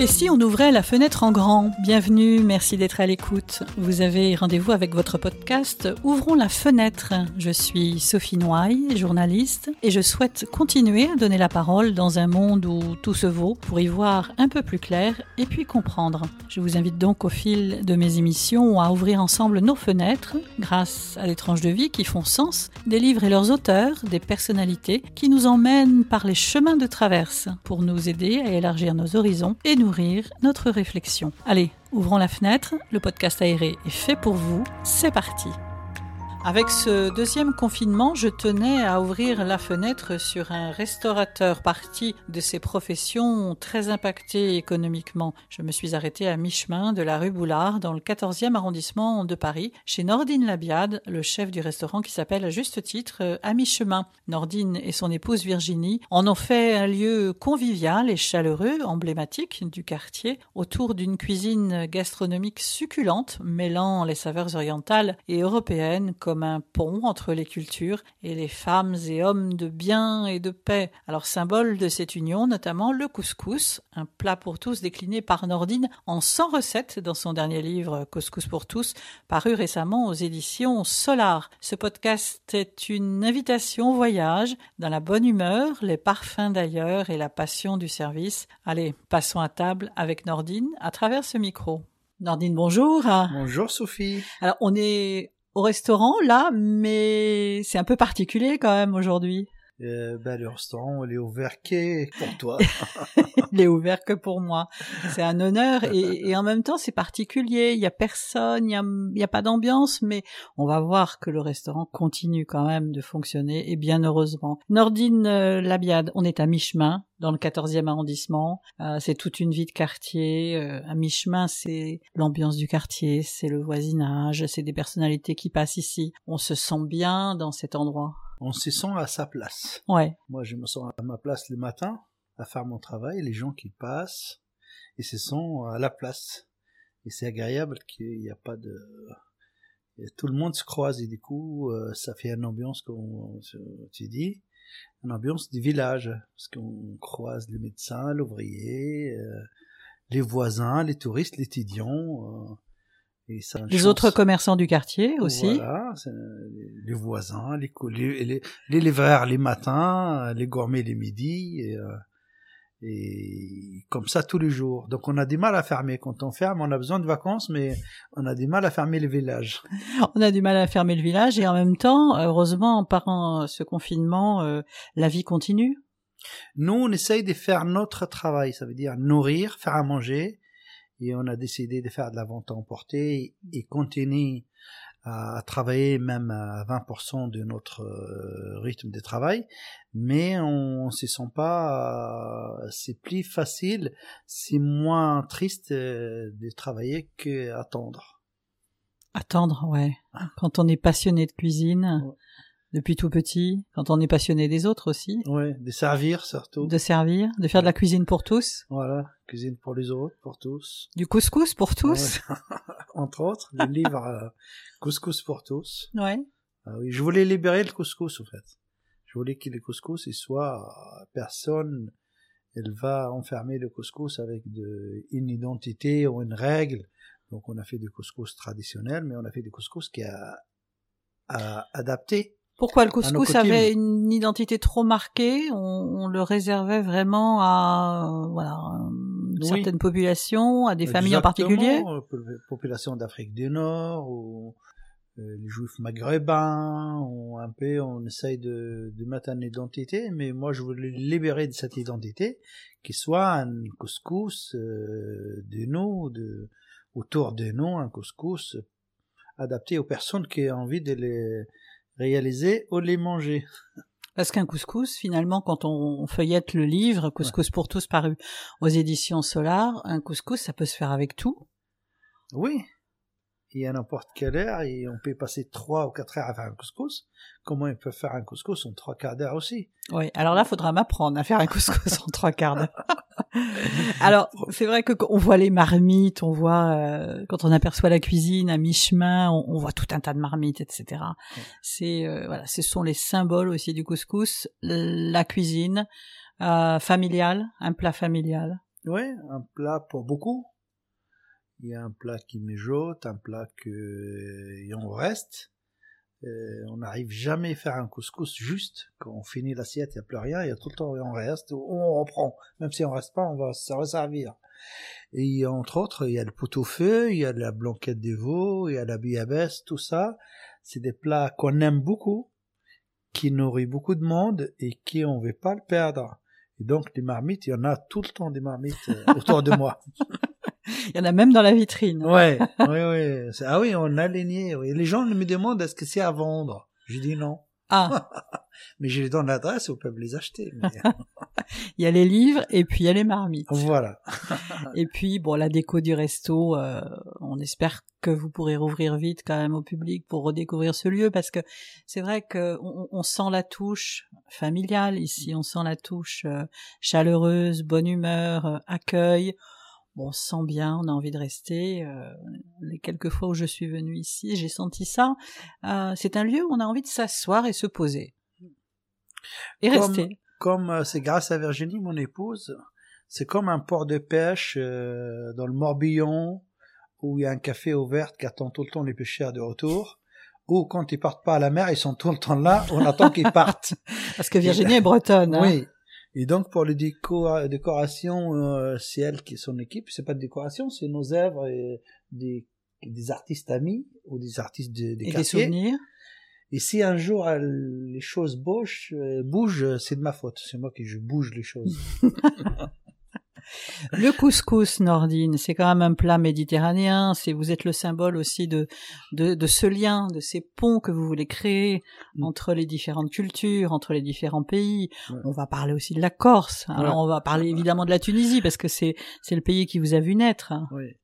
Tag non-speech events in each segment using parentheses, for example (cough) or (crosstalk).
Et si on ouvrait la fenêtre en grand? Bienvenue, merci d'être à l'écoute. Vous avez rendez-vous avec votre podcast Ouvrons la fenêtre. Je suis Sophie Noailles, journaliste, et je souhaite continuer à donner la parole dans un monde où tout se vaut pour y voir un peu plus clair et puis comprendre. Je vous invite donc au fil de mes émissions à ouvrir ensemble nos fenêtres grâce à des tranches de vie qui font sens, des livres et leurs auteurs, des personnalités qui nous emmènent par les chemins de traverse pour nous aider à élargir nos horizons et nous notre réflexion. Allez, ouvrons la fenêtre, le podcast aéré est fait pour vous, c'est parti. Avec ce deuxième confinement, je tenais à ouvrir la fenêtre sur un restaurateur parti de ses professions très impactées économiquement. Je me suis arrêtée à mi-chemin de la rue Boulard, dans le 14e arrondissement de Paris, chez Nordine Labiade, le chef du restaurant qui s'appelle à juste titre À mi-chemin. Nordine et son épouse Virginie en ont fait un lieu convivial et chaleureux, emblématique du quartier, autour d'une cuisine gastronomique succulente, mêlant les saveurs orientales et européennes un pont entre les cultures et les femmes et hommes de bien et de paix. Alors symbole de cette union notamment le couscous, un plat pour tous décliné par Nordine en 100 recettes dans son dernier livre Couscous pour tous, paru récemment aux éditions Solar. Ce podcast est une invitation au voyage, dans la bonne humeur, les parfums d'ailleurs et la passion du service. Allez, passons à table avec Nordine à travers ce micro. Nordine, bonjour. Bonjour Sophie. Alors on est au restaurant là, mais c'est un peu particulier quand même aujourd'hui. Euh, ben, le restaurant, il est ouvert que pour toi. (laughs) il est ouvert que pour moi. C'est un honneur et, en même temps c'est particulier. Il y a personne, il y a, il y a pas d'ambiance, mais on va voir que le restaurant continue quand même de fonctionner et bien heureusement. Nordine euh, Labiade, on est à mi-chemin dans le 14e arrondissement. Euh, c'est toute une vie de quartier. Euh, à mi-chemin, c'est l'ambiance du quartier, c'est le voisinage, c'est des personnalités qui passent ici. On se sent bien dans cet endroit on se sent à sa place. Ouais. Moi, je me sens à ma place le matin, à faire mon travail, les gens qui passent, ils se sentent à la place. Et c'est agréable qu'il n'y a pas de... tout le monde se croise et du coup, euh, ça fait une ambiance, comme tu dis, une ambiance du village, parce qu'on croise les médecins, l'ouvrier, euh, les voisins, les touristes, les étudiants. Euh, les autres commerçants du quartier aussi. Voilà, les voisins, les, les, les, livreurs les matins, les gourmets les midis, et, euh, et, comme ça tous les jours. Donc on a du mal à fermer. Quand on ferme, on a besoin de vacances, mais on a du mal à fermer le village. (laughs) On a du mal à fermer le village et en même temps, heureusement, en ce confinement, euh, la vie continue. Nous, on essaye de faire notre travail, ça veut dire nourrir, faire à manger, et on a décidé de faire de la vente à emporter et continuer à travailler même à 20% de notre euh, rythme de travail, mais on ne se sent pas, euh, c'est plus facile, c'est moins triste euh, de travailler qu'attendre. Attendre, ouais. Quand on est passionné de cuisine, depuis tout petit, quand on est passionné des autres aussi. Ouais, de servir surtout. De servir, de faire de la cuisine pour tous. Voilà, cuisine pour les autres, pour tous. Du couscous pour tous. (laughs) Entre autres, le (laughs) livre euh, Couscous pour tous. Ouais. Ah oui, je voulais libérer le couscous en fait. Je voulais que le couscous il soit euh, personne elle va enfermer le couscous avec de, une identité ou une règle. Donc on a fait du couscous traditionnel, mais on a fait du couscous qui a, a adapté pourquoi le couscous avait une identité trop marquée? On, le réservait vraiment à voilà une certaine population, à des familles en particulier euh, Population d'Afrique du Nord ou euh, les juifs maghrébins, ou un peu on essaye de, de mettre une identité, mais moi je voulais libérer de cette identité, qui soit un couscous euh, de nous, de, autour de nous, un couscous adapté aux personnes qui ont envie de les réaliser ou les manger. (laughs) Parce qu'un couscous, finalement, quand on feuillette le livre, Couscous pour tous paru aux éditions Solar, un couscous, ça peut se faire avec tout. Oui et à n'importe quelle heure, et on peut passer trois ou quatre heures à faire un couscous. Comment on peut faire un couscous en trois quarts d'heure aussi? Oui, alors là, faudra m'apprendre à faire un couscous en trois quarts d'heure. (laughs) alors, c'est vrai que on voit les marmites, on voit euh, quand on aperçoit la cuisine à mi-chemin, on, voit tout un tas de marmites, etc. C'est euh, voilà, ce sont les symboles aussi du couscous, la cuisine euh, familiale, un plat familial. Ouais, un plat pour beaucoup. Il y a un plat qui mijote, un plat que et on reste. Euh, on n'arrive jamais à faire un couscous juste. Quand on finit l'assiette, il n'y a plus rien. Il y a tout le temps, on reste, ou on reprend. Même si on reste pas, on va se resservir. Et entre autres, il y a le pot-au-feu, il y a la blanquette des veaux, il y a la bouillabaisse, tout ça. C'est des plats qu'on aime beaucoup, qui nourrit beaucoup de monde et qui on veut pas le perdre. Et donc, des marmites, il y en a tout le temps des marmites euh, autour de moi. (laughs) Il y en a même dans la vitrine. Ouais, ouais, ouais. Ah oui, on a l'aligné. Oui. Les gens me demandent est-ce que c'est à vendre? Je dis non. Ah. (laughs) mais je les donne l'adresse, vous pouvez les acheter. (laughs) (laughs) il y a les livres et puis il y a les marmites. Voilà. et puis bon, la déco du resto, euh, on espère que vous pourrez rouvrir vite quand même au public pour redécouvrir ce lieu parce que c'est vrai que on, sent la touche familiale ici, on sent la touche euh, chaleureuse, bonne humeur, euh, accueil on sent bien, on a envie de rester. Euh, les quelques fois où je suis venue ici, j'ai senti ça. Euh, c'est un lieu où on a envie de s'asseoir et se poser. Et rester. Comme euh, c'est grâce à Virginie, mon épouse, c'est comme un port de pêche dans le Morbihan, où il y a un café ouvert qui attend tout le temps les pêcheurs de retour ou quand ils partent pas à la mer, ils sont tout le temps là, on attend qu'ils (laughs) partent. Parce que Virginie est bretonne. Hein. Oui, et donc pour les décorations, euh, c'est elle qui est son équipe. C'est pas de décoration, c'est nos œuvres et des, des artistes amis ou des artistes de, des et quartiers. des souvenirs. Et si un jour les choses bougent, euh, bougent, c'est de ma faute. C'est moi qui je bouge les choses. (laughs) Le couscous, Nordine, c'est quand même un plat méditerranéen. C'est vous êtes le symbole aussi de, de, de ce lien, de ces ponts que vous voulez créer mm. entre les différentes cultures, entre les différents pays. On va parler aussi de la Corse. Alors on va parler évidemment de la Tunisie parce que c'est c'est le pays qui vous a vu naître. Oui.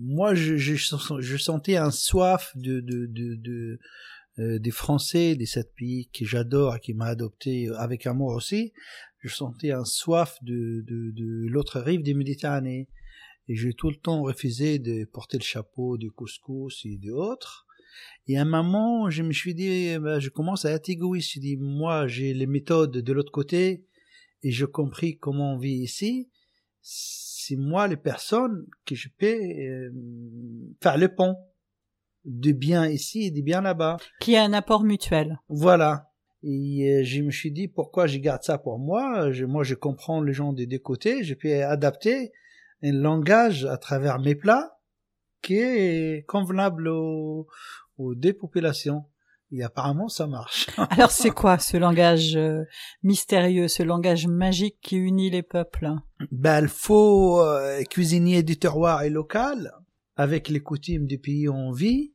Moi, je, je, je sentais un soif de de de, de euh, des Français, des sept pays que j'adore et qui m'a adopté avec amour aussi je sentais un soif de, de, de l'autre rive des Méditerranée. Et j'ai tout le temps refusé de porter le chapeau du couscous et d'autres. Et à un moment, je me suis dit, ben, je commence à être égoïste. Je dis, moi, j'ai les méthodes de l'autre côté et j'ai compris comment on vit ici. C'est moi, les personnes, que je peux euh, faire le pont de bien ici et de bien là-bas. Qui a un apport mutuel. Voilà. Et euh, je me suis dit pourquoi je garde ça pour moi? Je, moi, je comprends les gens des deux côtés. Je peux adapter un langage à travers mes plats qui est convenable aux, aux deux populations. Et apparemment, ça marche. (laughs) Alors, c'est quoi ce langage euh, mystérieux, ce langage magique qui unit les peuples? Ben, il faut euh, cuisiner du terroir et local, avec les coutumes du pays où on vit,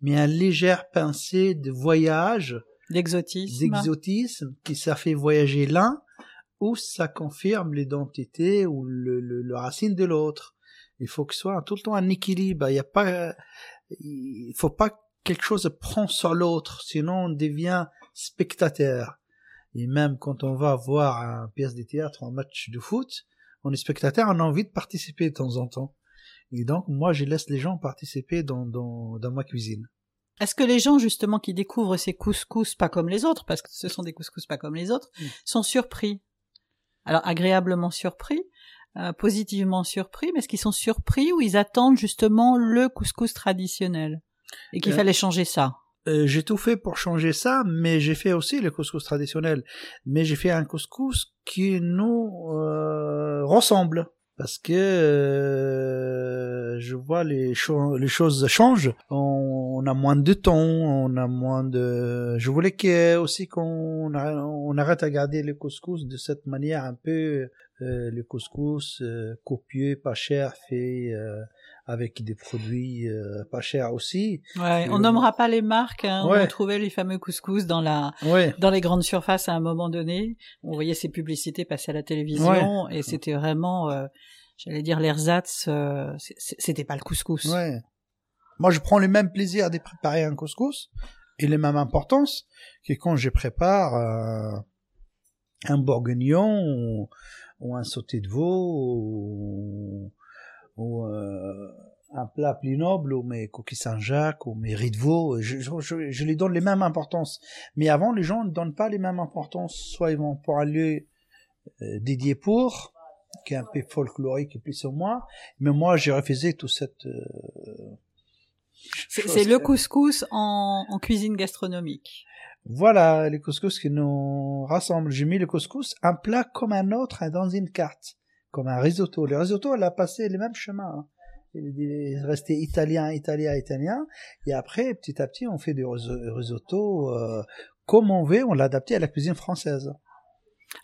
mais un léger pincé de voyage L'exotisme. L'exotisme qui ça fait voyager l'un ou ça confirme l'identité ou le, le, racine de l'autre. Il faut que ce soit tout le temps un équilibre. Il y a pas, il faut pas quelque chose prend sur l'autre, sinon on devient spectateur. Et même quand on va voir un pièce de théâtre, un match de foot, on est spectateur, on a envie de participer de temps en temps. Et donc, moi, je laisse les gens participer dans, dans, dans ma cuisine. Est-ce que les gens justement qui découvrent ces couscous pas comme les autres, parce que ce sont des couscous pas comme les autres, mm. sont surpris? Alors agréablement surpris, euh, positivement surpris, mais est-ce qu'ils sont surpris ou ils attendent justement le couscous traditionnel? Et qu'il euh, fallait changer ça? euh, j'ai tout fait pour changer ça, mais j'ai fait aussi le couscous traditionnel. Mais j'ai fait un couscous qui nous ressemble parce que euh, je vois les, les choses changent. On, a moins de temps, on a moins de. Je voulais que aussi qu'on on arrête à garder le couscous de cette manière un peu euh, le couscous euh, copieux, pas cher, fait euh, avec des produits euh, pas chers aussi. Ouais, on nommera pas les marques. Hein. On trouvait les fameux couscous dans la dans les grandes surfaces à un moment donné. On voyait ces publicités passer à la télévision et c'était vraiment, euh, j'allais dire l'ersatz. Euh, c'était pas le couscous. Ouais. Moi, je prends le même plaisir de préparer un couscous et les mêmes importances que quand je prépare euh, un bourguignon ou, ou, un sauté de veau ou, ou euh, un plat plus noble, ou mes coquilles Saint-Jacques, ou mes riz de veau, je, je, je, les donne les mêmes importances. Mais avant, les gens ne donnent pas les mêmes importances. Soit ils vont pour un lieu euh, dédié pour, qui est un peu folklorique plus ou moins. Mais moi, j'ai refusé tout cette. Euh, c'est le couscous en, en, cuisine gastronomique. Voilà, les couscous qui nous rassemblent. J'ai mis le couscous un plat comme un autre hein, dans une carte, comme un risotto. Le risotto, elle a passé les mêmes chemins. Hein. Il est resté italien, italien, italien. Et après, petit à petit, on fait du risotto euh, comme on veut. On l'a adapté à la cuisine française.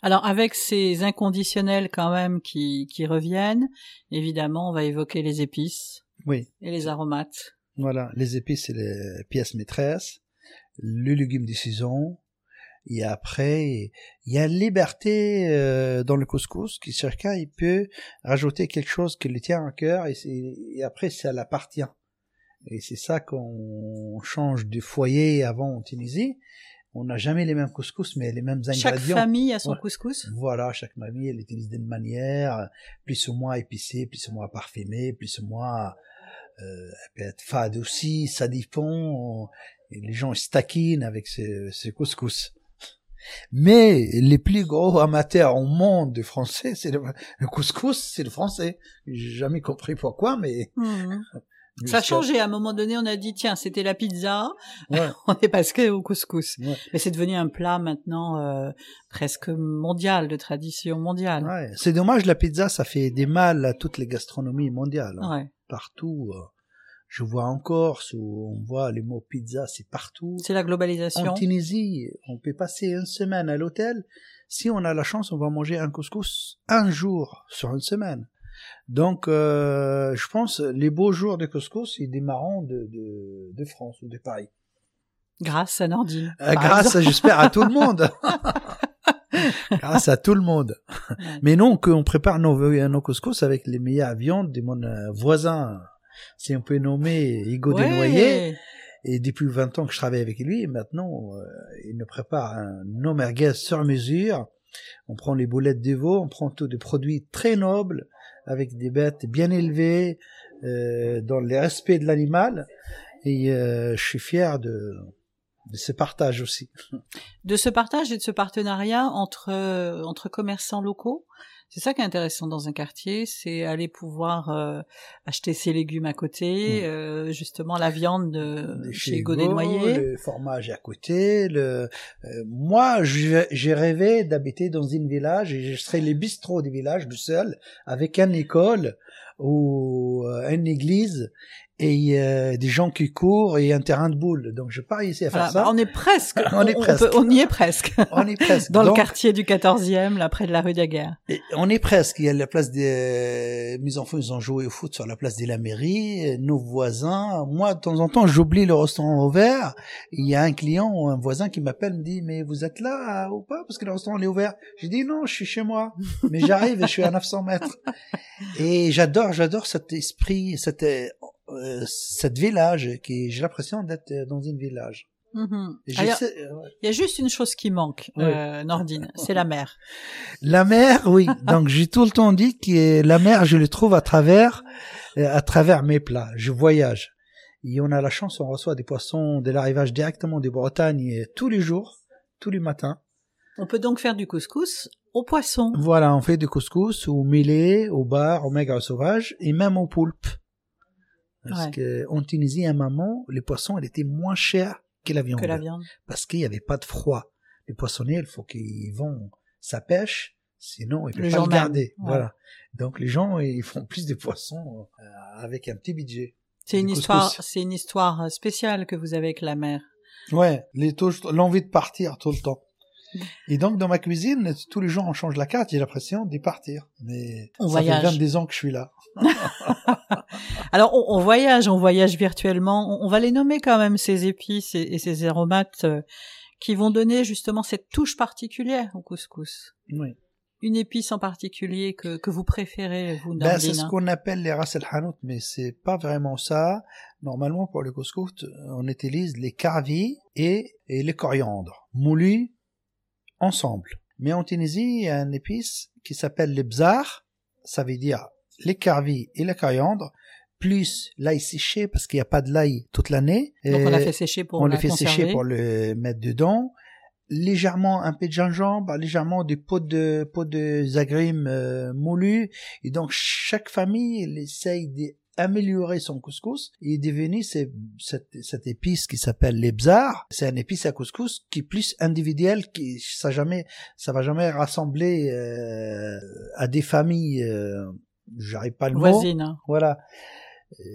Alors avec ces inconditionnels quand même qui, qui reviennent, évidemment on va évoquer les épices oui. et les aromates. Voilà, les épices c'est les pièces maîtresses, le légume de saison, et après il y a liberté euh, dans le couscous qui chacun il peut rajouter quelque chose qui lui tient à cœur et, et après ça l'appartient. Et c'est ça qu'on change du foyer avant en Tunisie on n'a jamais les mêmes couscous, mais les mêmes ingrédients. Chaque famille a son couscous Voilà, chaque famille, elle utilise d'une manière, plus ou moins épicée, plus ou moins parfumée, plus ou moins, euh, elle peut être fade aussi, ça dépend. Les gens stackent avec ces, ces couscous. Mais les plus gros amateurs au monde de français, c'est le, couscous, c'est le français. J'ai jamais compris pourquoi, mais mmh. (laughs) Ça a changé. À un moment donné, on a dit tiens, c'était la pizza. (laughs) on est passé au couscous. Mais c'est devenu un plat maintenant euh, presque mondial, de tradition mondiale. Ouais. C'est dommage, la pizza, ça fait des mal à toutes les gastronomies mondiales. Hein. Partout. Euh, je vois encore, on voit les mots pizza, c'est partout. C'est la globalisation. En Tunisie, on peut passer une semaine à l'hôtel. Si on a la chance, on va manger un couscous un jour sur une semaine. Donc, euh, je pense les beaux jours de couscous, ils démarrent de, de, de France ou de Paris. Grâce à Nordine. Euh, grâce, j'espère, à tout le monde. (laughs) grâce à tout le monde. Mais non, qu'on prépare nos, nos couscous avec les meilleures viandes de mon euh, voisin, si on peut nommer Hugo ouais. Desnoyers. Et depuis 20 ans que je travaille avec lui, maintenant, euh, il nous prépare un nom merguez sur mesure. On prend les boulettes de veau, on prend tous des produits très nobles, avec des bêtes bien élevées, euh, dans le respect de l'animal. Et euh, je suis fier de, de ce partage aussi. De ce partage et de ce partenariat entre entre commerçants locaux. C'est ça qui est intéressant dans un quartier, c'est aller pouvoir euh, acheter ses légumes à côté, mmh. euh, justement la viande de chez Godet Noyer, le fromage à côté. Le euh, moi, j'ai rêvé d'habiter dans une village et je serais les bistrots du village, du seul, avec une école ou une église et euh, des gens qui courent et un terrain de boules. Donc je pars ici à faire ça. on est presque. (laughs) on, est presque. On, y est presque. (laughs) on est presque. Dans le quartier du 14e, là près de la rue Daguerre. Et on est presque. Il y a la place des mes enfants ils ont joué au foot sur la place de la mairie. Nos voisins. Moi de temps en temps j'oublie le restaurant ouvert. Il y a un client ou un voisin qui m'appelle me dit mais vous êtes là ou pas? Parce que le restaurant est ouvert. J'ai dit non je suis chez moi. Mais j'arrive et je suis à 900 mètres. Et j'adore j'adore cet esprit cet euh, cette village qui j'ai l'impression d'être dans une village. Mm-hmm. Il y a juste une chose qui manque, euh, Nordine, c'est la mer. La mer, oui. (laughs) Donc j'ai tout le temps dit que la mer, je le trouve à travers, euh, à travers mes plats. Je voyage. Et on a la chance, on reçoit des poissons de l'arrivage directement de Bretagne tous les jours, tous les matins. On peut donc faire du couscous au poisson. Voilà, on fait du couscous au mêlé, au bar, au maigre sauvage et même au poulpe. Parce que en Tunisie, à un moment, les poissons, elle était moins chers que la viande. Que la viande. Parce qu'il n'y avait pas de froid. Les poissonniers, il faut qu'ils vont sa pêche, sinon ils peuvent pas le garder. Voilà. Donc les gens, ils font plus de poissons euh, avec un petit budget. C'est une histoire, c'est une histoire spéciale que vous avez avec la mer. Ouais, l'envie de partir tout le temps. Et donc dans ma cuisine, tous les jours on change la carte, j'ai l'impression d'y partir. Mais on ça voyage. fait 22 ans que je suis là. (laughs) Alors on, voyage, on voyage virtuellement. On, va les nommer quand même ces épices et, ces aromates euh, qui vont donner justement cette touche particulière au couscous. Oui. Une épice en particulier que, que vous préférez, vous, ben, C'est ce qu'on appelle les ras el hanout, mais c'est pas vraiment ça. Normalement, pour le couscous, on utilise les carvis et, et les coriandres, moulus ensemble. Mais en Tunisie, il y a une épice qui s'appelle le bzar, ça veut dire les carvis et la coriandre, plus l'ail séché parce qu'il n'y a pas de l'ail toute l'année. Donc on l'a fait sécher pour on le fait sécher pour le mettre dedans. légèrement un peu de gingembre, légèrement des pots de pots de agrumes euh, moulus. Et donc chaque famille elle essaye d'améliorer son couscous et est devenu cette, cette épice qui s'appelle l'ebzar. C'est une épice à couscous qui est plus individuelle, qui ça jamais ça va jamais rassembler euh, à des familles. Euh, J'arrive pas le Voisine. mot. Voilà. Euh,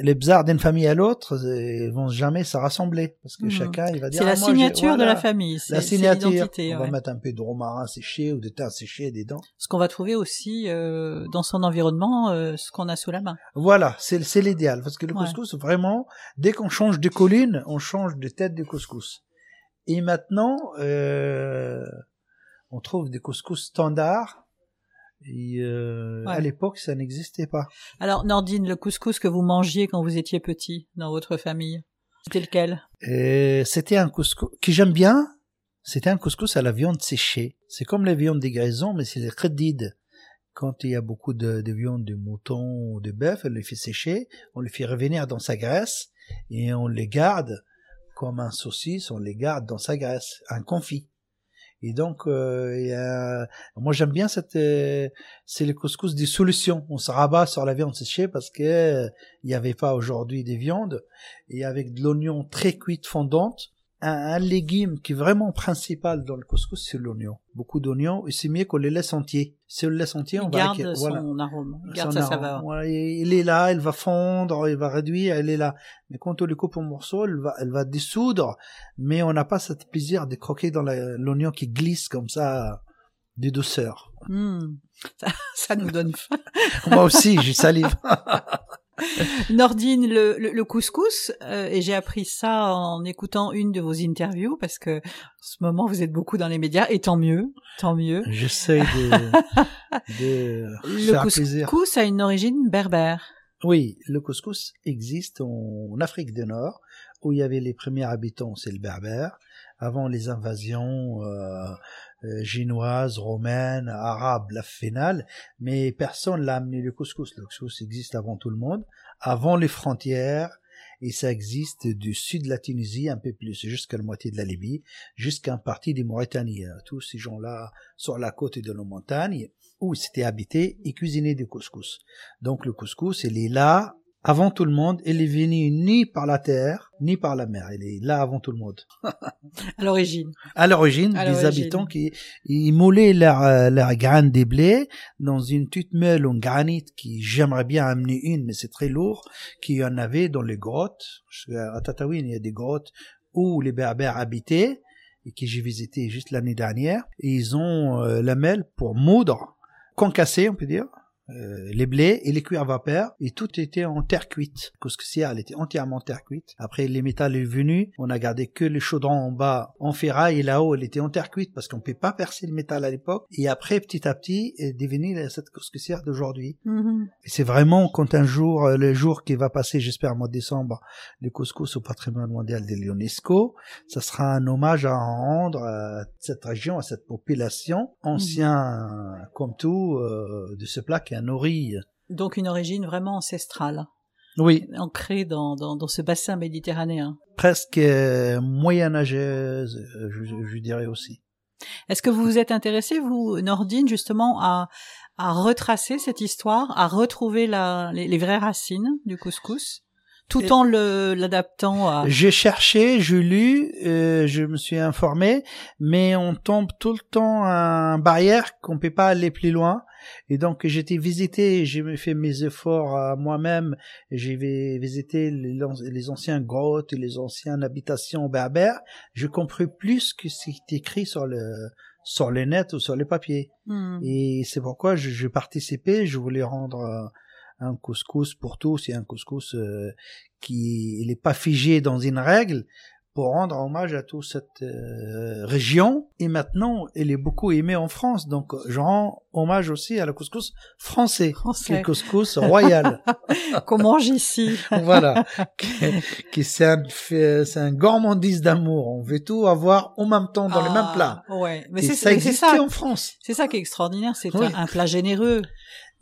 les bzars d'une famille à l'autre ils vont jamais se rassembler parce que Mhm. chacun il va dire C'est la ah, moi, signature de la famille. la signature on ouais. va mettre un peu de romarin séché ou de thym séché dedans Ce qu'on va trouver aussi euh, dans son environnement, euh, ce qu'on a sous la main. voilà c'est c'est l'idéal parce que le Ouais. couscous vraiment dès qu'on change de colline on change de tête de couscous et maintenant euh, on trouve des couscous standards et euh, Ouais. à l'époque ça n'existait pas Alors, Nordine, le couscous que vous mangiez quand vous étiez petit dans votre famille, c'était lequel? Et c'était un couscous que j'aime bien. C'était un couscous à la viande séchée. C'est comme la viande des graisons, mais c'est crédide. Quand il y a beaucoup de, de viande de mouton ou de bœuf, on les fait sécher, on les fait revenir dans sa graisse et on les garde comme un saucisse, on les garde dans sa graisse, un confit. Et donc, euh, moi j'aime bien cette, euh, c'est le couscous des solutions. On se rabat sur la viande séchée parce que euh, il n'y avait pas aujourd'hui des viandes et avec de l'oignon très cuite fondante. Un, un légume qui est vraiment principal dans le couscous, c'est l'oignon. Beaucoup d'oignons et c'est mieux qu'on les laisse entiers. Si on le laisse entier, on va garde acquérir- son voilà. arôme, il garde Son sa arôme. saveur. Voilà, il il est là, il va fondre, il va réduire, elle est là. Mais quand on le coupe en morceaux, elle va, elle va dissoudre, mais on n'a pas ce plaisir de croquer dans l'oignon qui glisse comme ça, de douceur. Hmm. Ça, (laughs) ça nous donne faim. Moi aussi, j'ai salive. (laughs) (laughs) Nordine, le, le, le couscous, euh, et j'ai appris ça en écoutant une de vos interviews, parce que en ce moment vous êtes beaucoup dans les médias, et tant mieux, tant mieux. J'essaie de, (laughs) de Le faire plaisir. couscous a une origine berbère. Oui, le couscous existe en Afrique du Nord, où il y avait les premiers habitants, c'est le berbère, avant les invasions euh, euh, chinoises, romaines, arabes, la finale, mais personne l'a amené le couscous. Le couscous existe avant tout le monde, avant les frontières, et ça existe du sud de la Tunisie, un peu plus, jusqu'à la moitié de la Libye, jusqu'à un parti des Mauritanie. Euh, Tous ces gens-là sur la côte de la montagne, où c'était habité et cuisiné du couscous. Donc le couscous, il est là avant tout le monde. Il est venu ni par la terre, ni par la mer. Il est là avant tout le monde. (laughs) À l'origine. À l'origine, des l'origine. habitants qui ils moulaient leur, euh, leur graine des blés dans une toute meule en granit qui j'aimerais bien amener une, mais c'est très lourd, qui en avait dans les grottes. À Tataouine, il y a des grottes où les berbères habitaient et que j'ai visité juste l'année dernière. Et ils ont euh, la mêle pour moudre, concasser, on peut dire, euh, les blés et les cuirs vapeur et tout était en terre cuite. Couscoussière, elle était entièrement en terre cuite. Après, les métal est venu, on a gardé que les chaudrons en bas en ferraille et là-haut, elle était en terre cuite parce qu'on ne peut pas percer le métal à l'époque. Et après, petit à petit, est devenue cette couscoussière d'aujourd'hui. Mhm. Et c'est vraiment quand un jour, euh, le jour qui va passer, j'espère, mois de décembre, le couscous au patrimoine mondial de l'UNESCO, ça sera un hommage à rendre à cette région, à cette population, ancien comme tout, euh, de ce plat qui Donc une origine vraiment ancestrale, Oui, ancrée dans, dans, dans ce bassin méditerranéen. presque euh, moyenâgeuse, euh, je, je dirais aussi. Est-ce que vous vous êtes intéressé, vous, Nordine, justement, à, à retracer cette histoire, à retrouver la, les, les vraies racines du couscous, tout Et- en l'adaptant à... J'ai cherché, j'ai lu, euh, je me suis informé, mais on tombe tout le temps à une barrière qu'on peut pas aller plus loin. Et donc j'étais visité, j'ai fait mes efforts à moi-même, j'ai vi- visité les, les anciennes grottes et les anciennes habitations berbères. Je compris plus que ce qui est écrit sur le sur le net ou sur les papiers. Hmm. Et c'est pourquoi je, je participais, je voulais rendre euh, un couscous pour tous et un couscous euh, qui n'est pas figé dans une règle pour rendre hommage à toute cette euh, région. Et maintenant, elle est beaucoup aimée en France. Donc, je rends hommage aussi à la couscous français, qui est Français. le couscous royal. (laughs) Qu'on mange ici. (laughs) voilà. qui, c'est un, fait- c'est un gourmandise d'amour. On veut tout avoir en même temps dans le même plat. Ah, Ouais, mais c'est ça existe en France. C'est ça qui est extraordinaire, c'est Oui. un, un plat généreux.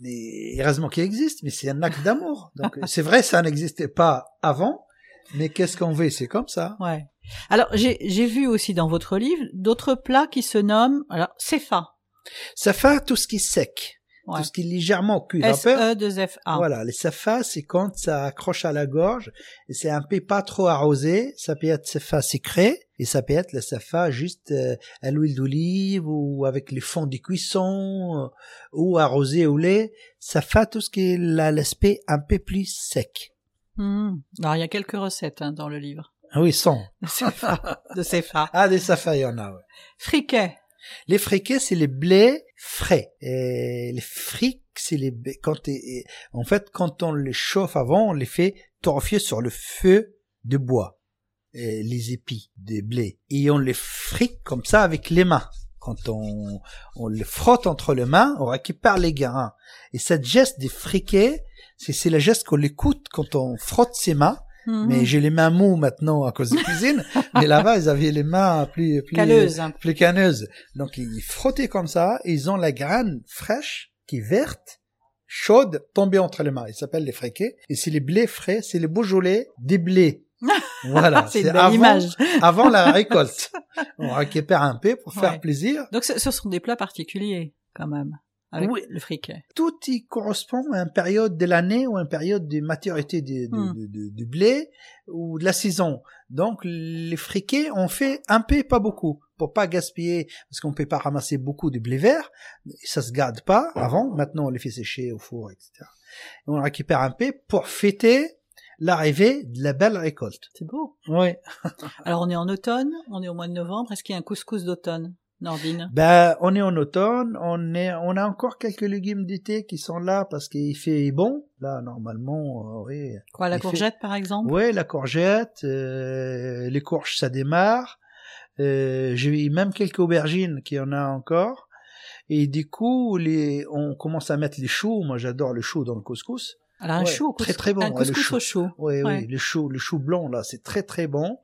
Mais heureusement qu'il existe, mais c'est un acte d'amour. Donc c'est vrai, ça n'existait pas avant, mais qu'est-ce qu'on veut? C'est comme ça. Ouais. Alors, j'ai vu aussi dans votre livre d'autres plats qui se nomment, alors, sefa. Fait tout ce qui est sec, Ouais. tout ce qui est légèrement cuit. Vapeur, S-E-2-F-A. Voilà, les safas, c'est quand ça accroche à la gorge et c'est un peu pas trop arrosé. Ça peut être safa sucré et ça peut être le safa juste euh, à l'huile d'olive ou avec les fonds de cuisson euh, ou arrosé au lait. Ça fait tout ce qui est la- l'aspect un peu plus sec. Alors, il y a quelques recettes hein, dans le livre. Ah oui, sans. (laughs) De sefa. de. Ah, des safas, il y en a, ouais. Friquet. Les friquets, c'est les blés frais. Et les frics, c'est les quand en fait, quand on les chauffe avant, on les fait torréfier sur le feu de bois. Et les épis des blés. Et on les frique comme ça avec les mains. Quand on, on les frotte entre les mains, on récupère les grains. Et cette geste des friquets, c'est, c'est la geste qu'on écoute quand on frotte ses mains. Mhm. Mais j'ai les mains mous maintenant à cause de cuisine. (laughs) mais là-bas, ils avaient les mains plus, plus, hein. plus canneuse. Donc ils frottaient comme ça, et ils ont la graine fraîche qui est verte, chaude, tombée entre les mains. Ils s'appellent les friquets. Et c'est les blés frais, c'est les Beaujolais des blés. (laughs) Voilà, c'est avant, image. (laughs) avant la récolte. On récupère un peu pour faire Ouais. plaisir. Donc, ce, ce sont des plats particuliers, quand même, avec Oui. le friquet. Tout y correspond à une période de l'année ou à une période de maturité du, Hmm. du- du blé ou de la saison. Donc les friquets, on fait un peu, pas beaucoup, pour pas gaspiller, parce qu'on peut pas ramasser beaucoup de blé vert, ça se garde pas avant. Maintenant, on les fait sécher au four, etc. Et on récupère un peu pour fêter l'arrivée de la belle récolte. C'est beau. Oui. Alors, on est en automne, on est au mois de novembre. Est-ce qu'il y a un couscous d'automne, Nordine? Ben, on est en automne, on est, on a encore quelques légumes d'été qui sont là parce qu'il fait bon. Là, normalement, euh, oui. Quoi, la fait- courgette, par exemple? Ouais, la courgette, euh, les courges, ça démarre. Euh, J'ai même quelques aubergines qui en a encore. Et du coup, les, on commence à mettre les choux. Moi, j'adore le chou dans le couscous. Alors, un Ouais, chou au très, couscous. très bon, Un ouais, le couscous chou. au chou. Oui, Ouais. oui, le chou, le chou blanc là, c'est très très bon.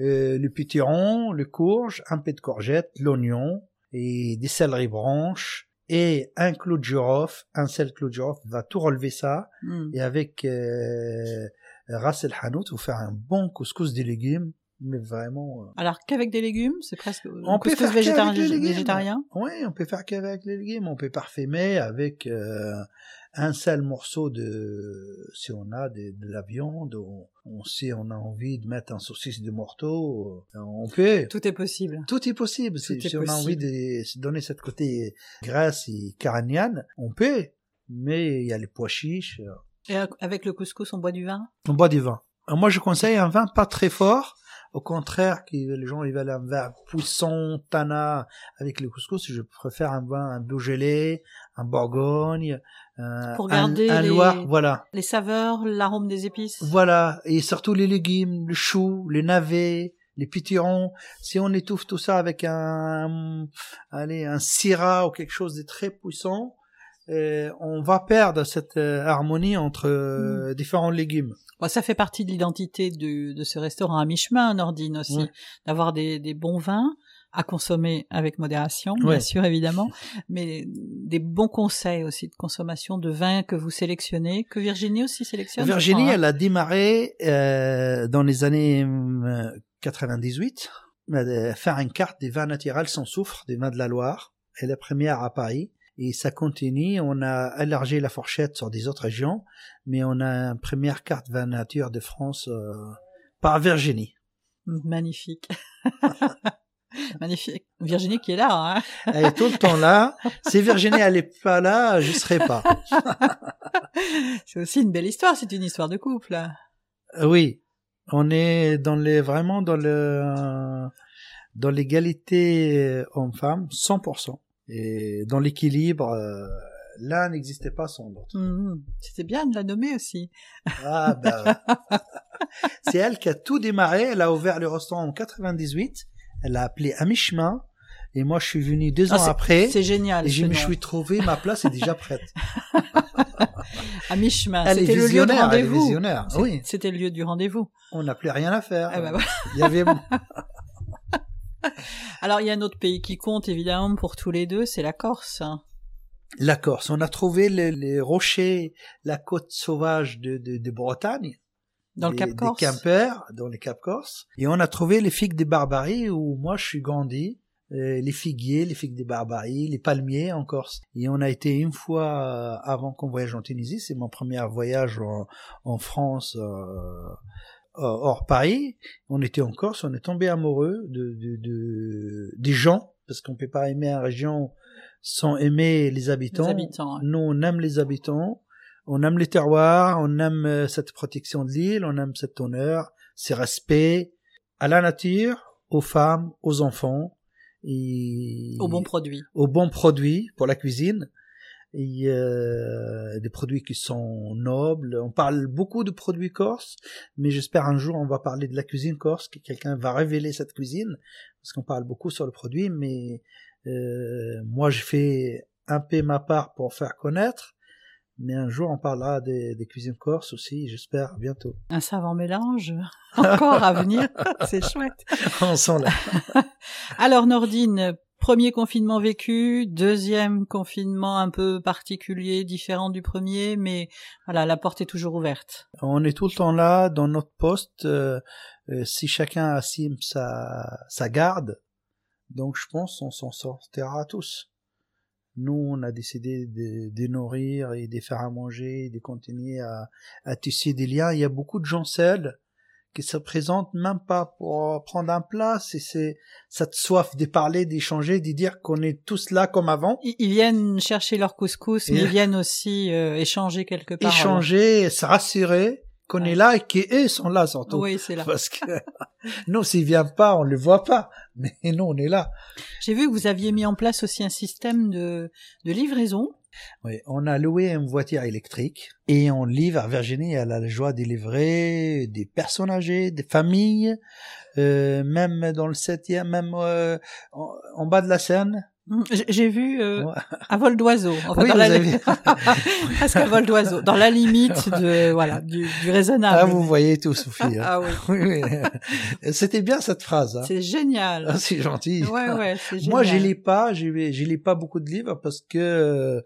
Euh, le pétiron, le courge, un peu de courgette, l'oignon et des céleri branches et un clou de girofle. Un seul clou de girofle va tout relever ça Hmm. et avec euh, ras el hanout, vous faire un bon couscous de légumes, mais vraiment. euh, Alors, qu'avec des légumes C'est presque On un peut faire qu'avec végétarien. végétarien? Oui, on peut faire qu'avec les légumes. On peut parfumer avec euh, un seul morceau de, si on a de, de la viande, on, on sait, on a envie de mettre un saucisse de morteau, euh, on peut. Tout est possible. Tout est possible. Si, Tout est si on a possible. envie de se donner cette côté grasse et caraniane, on peut. Mais il y a les pois chiches. euh, Et avec le couscous, on boit du vin? On boit du vin. Alors moi, je conseille un vin pas très fort. Au contraire, qui, les gens ils veulent un vin puissant, tana avec le couscous. Je préfère un vin, un Beaujolais, un Bourgogne, un, Pour garder un, les-. Voilà, Les saveurs, l'arôme des épices voilà, et surtout les légumes, le chou, les navets, les pitirons. Si on étouffe tout ça avec un, allez, un syrah ou quelque chose de très puissant, euh, on va perdre cette euh, harmonie entre euh, différents légumes. Bon, ça fait partie de l'identité de, de ce restaurant à mi-chemin, Nordine aussi, d'avoir des, des bons vins à consommer avec modération, bien sûr, évidemment, mais des bons conseils aussi de consommation de vins que vous sélectionnez, que Virginie aussi sélectionne. Virginie, crois, hein. elle a démarré euh, dans les années euh, 98 euh, faire une carte des vins naturels sans soufre, des vins de la Loire. Elle est première à Paris. Et ça continue, on a élargi la fourchette sur des autres régions, mais on a une première carte vin nature de France euh, par Virginie. Magnifique. (laughs) (laughs) Magnifique. Virginie qui est là, hein. Elle est tout le temps là. Si Virginie elle est pas là, je serais pas. (laughs) C'est aussi une belle histoire, c'est une histoire de couple. Euh, Oui, on est dans les vraiment dans le dans l'égalité euh, homme-femme 100% et dans l'équilibre euh, l'un n'existait pas sans l'autre. Mhm. C'était bien de la nommer aussi. Ah bah (laughs) c'est elle qui a tout démarré, elle a ouvert le restaurant en 98, elle a appelé à mi-chemin et moi je suis venu deux Ah, ans après C'est génial. et je me suis trouvé ma place est déjà prête. (laughs) à mi-chemin. C'était le lieu est rendez-vous. Oui, C'était le lieu du rendez-vous. on n'a plus rien à faire. Ah bah voilà. Il y avait (laughs) Alors il y a un autre pays qui compte évidemment pour tous les deux, c'est la Corse. La Corse. On a trouvé les, les rochers, la côte sauvage de, de, de Bretagne. Dans le des, Cap des Corse. campeurs dans les Cap Corse. Et on a trouvé les figues des Barbaries où moi je suis grandi. Euh, les figuiers, les figues des Barbaries, les palmiers en Corse. Et on a été une fois euh, avant qu'on voyage en Tunisie, c'est mon premier voyage en, en France euh, hors Paris. On était en Corse, on est tombé amoureux de, de, de des gens parce qu'on peut pas aimer une région sans aimer les habitants. Les habitants. Nous, on aime les habitants, on aime les terroirs, on aime euh, cette protection de l'île, on aime cet honneur, ce respect à la nature, aux femmes, aux enfants et Au bon produit. aux bons produits pour la cuisine et euh, des produits qui sont nobles. On parle beaucoup de produits corses, mais j'espère un jour on va parler de la cuisine corse, que quelqu'un va révéler cette cuisine, parce qu'on parle beaucoup sur le produit, mais euh, moi je fais un peu ma part pour faire connaître, mais un jour on parlera des, des cuisines corses aussi, j'espère bientôt. Un savant mélange (laughs) encore à venir. (laughs) C'est chouette. on sent là. (laughs) Alors Nordine, premier confinement vécu, deuxième confinement un peu particulier, différent du premier, mais voilà, la porte est toujours ouverte. On est tout le temps là dans notre poste. euh, euh, si chacun assume sa, sa garde, donc je pense on s'en sortira tous. Nous, on a décidé de, de nourrir et de faire à manger, de continuer à, à tisser des liens. Il y a beaucoup de gens seuls qui se présentent même pas pour prendre un plat. C'est c'est cette soif de parler, d'échanger, de dire qu'on est tous là comme avant. Ils viennent chercher leur couscous, mais ils viennent aussi euh, échanger quelque part. Échanger, se rassurer qu'on Ouais. est là et qu'eux sont là surtout. Oui, c'est là. Parce que (laughs) nous, s'ils viennent pas, on le voit pas. Mais nous, on est là. J'ai vu que vous aviez mis en place aussi un système de, de livraison. Oui, on a loué une voiture électrique et on livre à Virginie. Elle a la joie de livrer des personnes âgées, des familles, euh, même dans le septième, même euh, en, en bas de la Seine. Hum, J'ai vu euh, à vol d'oiseau. Enfin, Oui, dans la- avez- (laughs) presque à vol d'oiseau, dans la limite de voilà du, du raisonnable. Ah, vous voyez tout, Sophie. hein. Ah oui, (laughs) Oui, oui. C'était bien cette phrase. Hein. c'est génial. Ah, C'est gentil. Ouais, ouais, c'est (laughs) génial. Moi, je lis pas, je lis, pas beaucoup de livres parce que euh,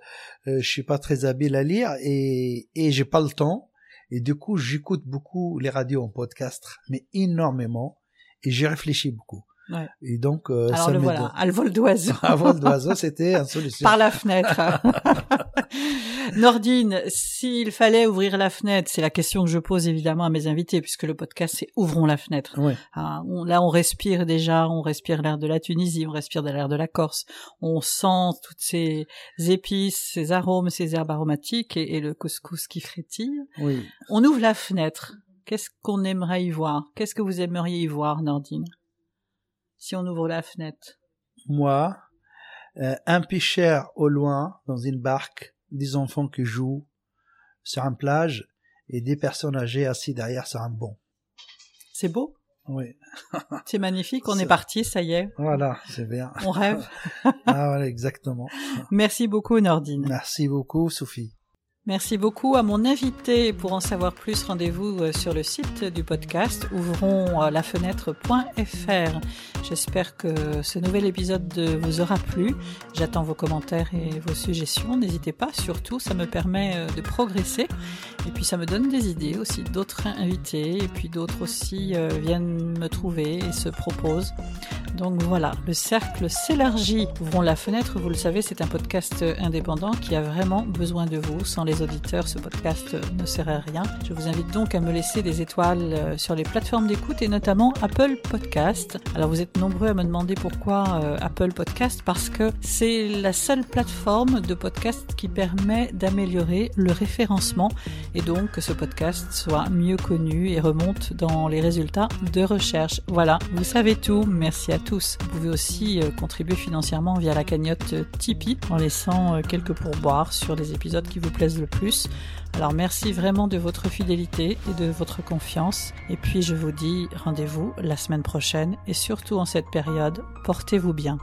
je suis pas très habile à lire et et j'ai pas le temps. Et du coup, j'écoute beaucoup les radios en podcast, mais énormément, et j'y réfléchis beaucoup. Ouais. Et donc, euh, Alors ça le voilà, à le vol d'oiseau. À vol d'oiseau, c'était une solution. Par la fenêtre. (laughs) Nordine, s'il fallait ouvrir la fenêtre, c'est la question que je pose évidemment à mes invités, puisque le podcast c'est Ouvrons la fenêtre. Ouais. Ah, on- là, on respire déjà, on respire l'air de la Tunisie, on respire de l'air de la Corse, on sent toutes ces épices, ces arômes, ces herbes aromatiques et, et le couscous qui frétille. Oui. On ouvre la fenêtre. Qu'est-ce qu'on aimerait y voir? Qu'est-ce que vous aimeriez y voir, Nordine? Si on ouvre la fenêtre. Moi, euh, un pêcheur au loin, dans une barque, des enfants qui jouent sur une plage et des personnes âgées assises derrière sur un banc. C'est beau? Oui. (laughs) C'est magnifique, on C'est- est parti, ça y est, Voilà, c'est bien. on rêve. (laughs) Ah, voilà, exactement. Merci beaucoup Nordine. Merci beaucoup, Sophie. Merci beaucoup à mon invité. Pour en savoir plus, rendez-vous euh, sur le site du podcast ouvronslafenêtre.fr. J'espère que ce nouvel épisode euh, vous aura plu. J'attends vos commentaires et vos suggestions. N'hésitez pas, surtout, ça me permet euh, de progresser. Et puis ça me donne des idées aussi d'autres invités. Et puis d'autres aussi euh, viennent me trouver et se proposent. Donc voilà, le cercle s'élargit. Ouvrons la fenêtre, vous le savez, c'est un podcast indépendant qui a vraiment besoin de vous. Sans les auditeurs, ce podcast ne serait rien. Je vous invite donc à me laisser des étoiles euh, sur les plateformes d'écoute et notamment Apple Podcast. Alors vous êtes nombreux à me demander pourquoi euh, Apple Podcast parce que c'est la seule plateforme de podcast qui permet d'améliorer le référencement et donc que ce podcast soit mieux connu et remonte dans les résultats de recherche. Voilà, vous savez tout. Merci à tous. Vous pouvez aussi euh, contribuer financièrement via la cagnotte euh, Tipeee en laissant euh, quelques pourboires sur les épisodes qui vous plaisent plus. Alors merci vraiment de votre fidélité et de votre confiance. Et puis je vous dis rendez-vous la semaine prochaine et surtout en cette période, portez-vous bien.